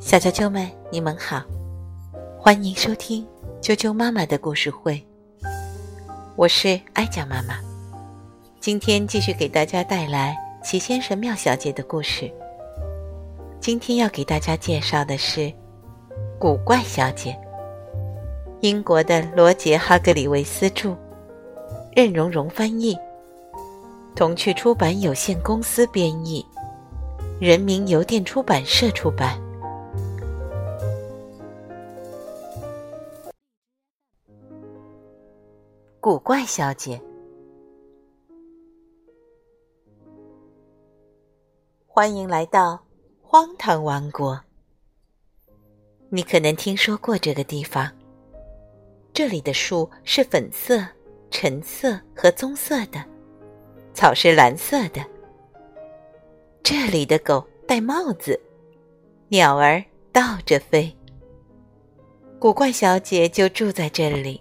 小啾啾们，你们好，欢迎收听啾啾妈妈的故事会。我是哀家妈妈，今天继续给大家带来齐先生、妙小姐的故事。今天要给大家介绍的是《古怪小姐》，英国的罗杰·哈格里维斯著，任蓉蓉翻译，童趣出版有限公司编译，人民邮电出版社出版。古怪小姐，欢迎来到荒唐王国。你可能听说过这个地方，这里的树是粉色、橙色和棕色的，草是蓝色的。这里的狗戴帽子，鸟儿倒着飞。古怪小姐就住在这里，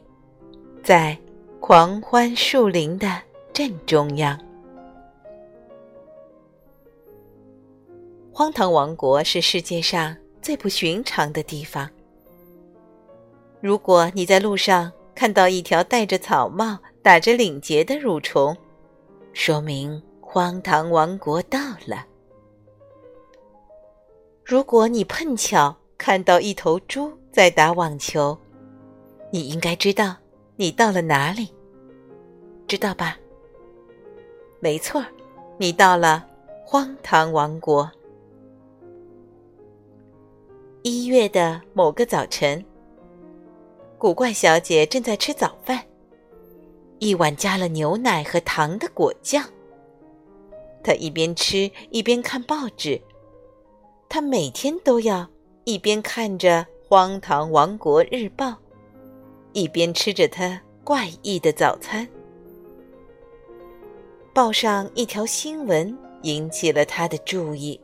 在。狂欢树林的正中央，荒唐王国是世界上最不寻常的地方。如果你在路上看到一条戴着草帽、打着领结的蠕虫，说明荒唐王国到了；如果你碰巧看到一头猪在打网球，你应该知道。你到了哪里？知道吧？没错，你到了荒唐王国。一月的某个早晨，古怪小姐正在吃早饭，一碗加了牛奶和糖的果酱。她一边吃一边看报纸，他每天都要一边看着《荒唐王国日报》。一边吃着他怪异的早餐，报上一条新闻引起了他的注意。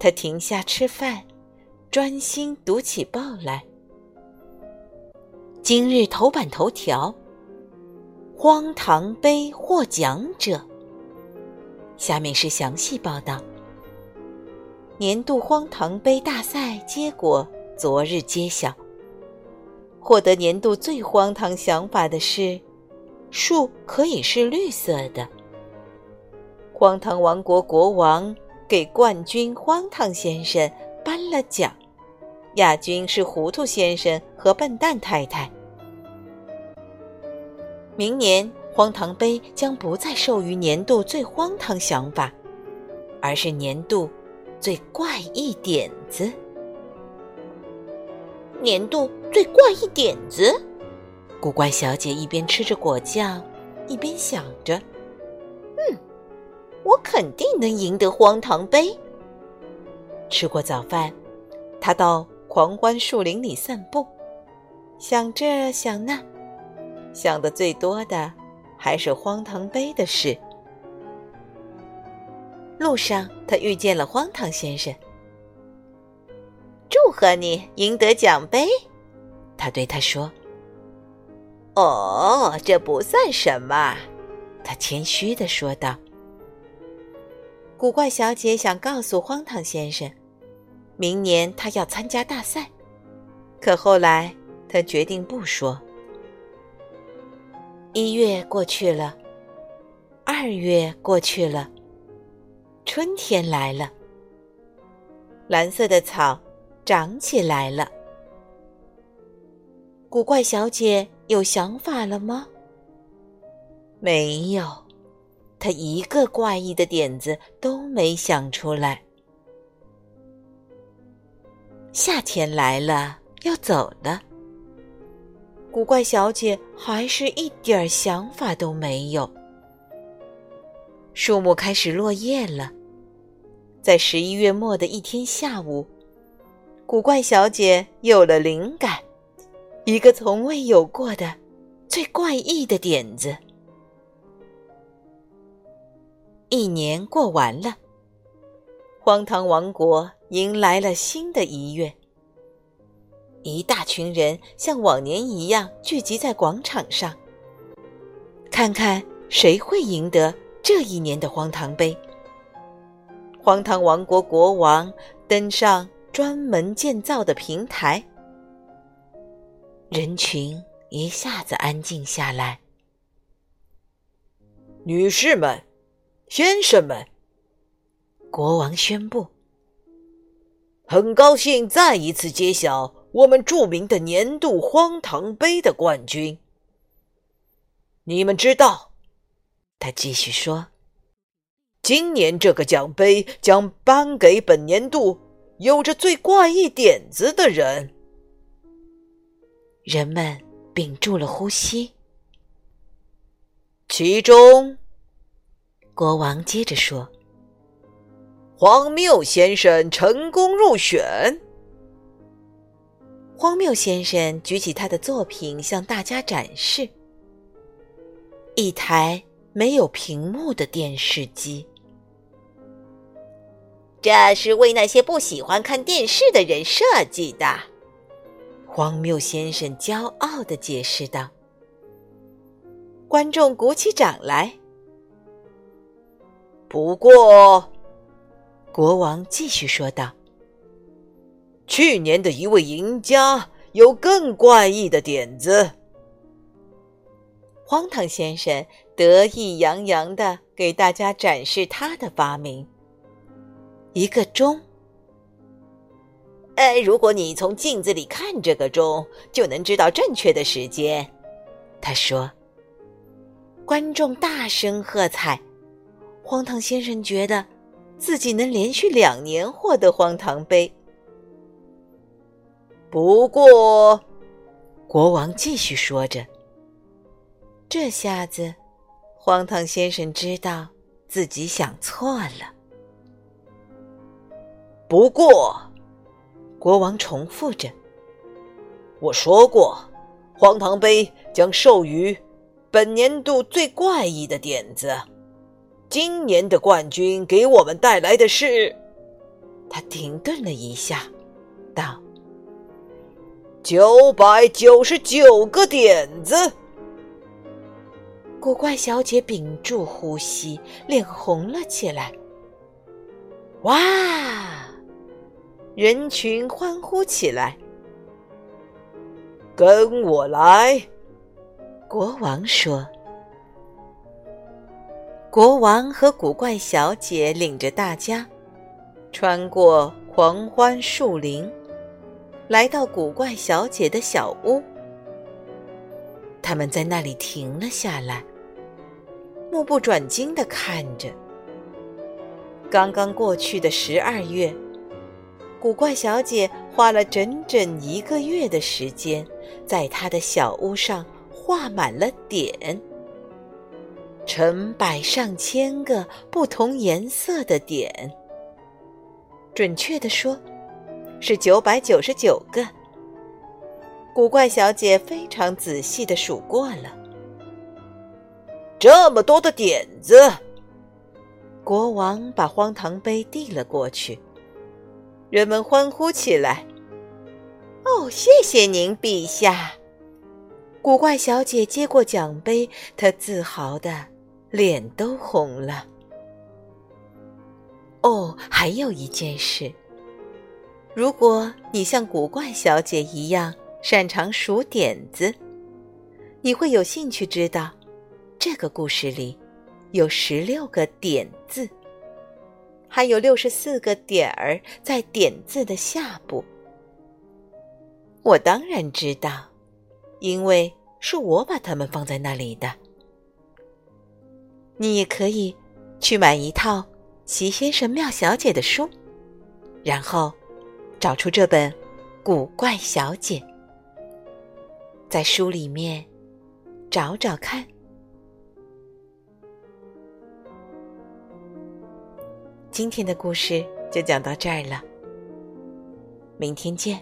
他停下吃饭，专心读起报来。今日头版头条：荒唐杯获奖者。下面是详细报道。年度荒唐杯大赛结果昨日揭晓。获得年度最荒唐想法的是，树可以是绿色的。荒唐王国国王给冠军荒唐先生颁了奖，亚军是糊涂先生和笨蛋太太。明年荒唐杯将不再授予年度最荒唐想法，而是年度最怪异点子。年度最怪异点子，古怪小姐一边吃着果酱，一边想着：“嗯，我肯定能赢得荒唐杯。”吃过早饭，她到狂欢树林里散步，想这想那，想的最多的还是荒唐杯的事。路上，他遇见了荒唐先生。祝贺你赢得奖杯，他对他说：“哦，这不算什么。”他谦虚的说道。古怪小姐想告诉荒唐先生，明年他要参加大赛，可后来他决定不说。一月过去了，二月过去了，春天来了，蓝色的草。长起来了。古怪小姐有想法了吗？没有，她一个怪异的点子都没想出来。夏天来了，要走了。古怪小姐还是一点想法都没有。树木开始落叶了，在十一月末的一天下午。古怪小姐有了灵感，一个从未有过的、最怪异的点子。一年过完了，荒唐王国迎来了新的一月。一大群人像往年一样聚集在广场上，看看谁会赢得这一年的荒唐杯。荒唐王国国王登上专门建造的平台，人群一下子安静下来。女士们、先生们，国王宣布：“很高兴再一次揭晓我们著名的年度荒唐杯的冠军。你们知道，他继续说。”今年这个奖杯将颁给本年度有着最怪异点子的人。人们屏住了呼吸。其中，国王接着说：“荒谬先生成功入选。”荒谬先生举起他的作品向大家展示。一台没有屏幕的电视机。这是为那些不喜欢看电视的人设计的，荒谬先生骄傲的解释道。观众鼓起掌来。不过，国王继续说道：“去年的一位赢家有更怪异的点子。”荒唐先生得意洋洋的给大家展示他的发明。一个钟。呃，如果你从镜子里看这个钟，就能知道正确的时间。他说。观众大声喝彩。荒唐先生觉得自己能连续两年获得荒唐杯。不过，国王继续说着。这下子，荒唐先生知道自己想错了。不过，国王重复着：“我说过，荒唐杯将授予本年度最怪异的点子。今年的冠军给我们带来的是……”他停顿了一下，道：“九百九十九个点子。”古怪小姐屏住呼吸，脸红了起来。哇！人群欢呼起来。跟我来，国王说。国王和古怪小姐领着大家，穿过狂欢树林，来到古怪小姐的小屋。他们在那里停了下来，目不转睛的看着。刚刚过去的十二月。古怪小姐花了整整一个月的时间，在她的小屋上画满了点，成百上千个不同颜色的点。准确的说，是九百九十九个。古怪小姐非常仔细的数过了，这么多的点子。国王把荒唐杯递了过去。人们欢呼起来。哦，谢谢您，陛下！古怪小姐接过奖杯，她自豪的脸都红了。哦，还有一件事，如果你像古怪小姐一样擅长数点子，你会有兴趣知道，这个故事里有十六个点字。还有六十四个点儿在点字的下部，我当然知道，因为是我把它们放在那里的。你也可以去买一套《齐先生妙小姐》的书，然后找出这本《古怪小姐》，在书里面找找看。今天的故事就讲到这儿了，明天见。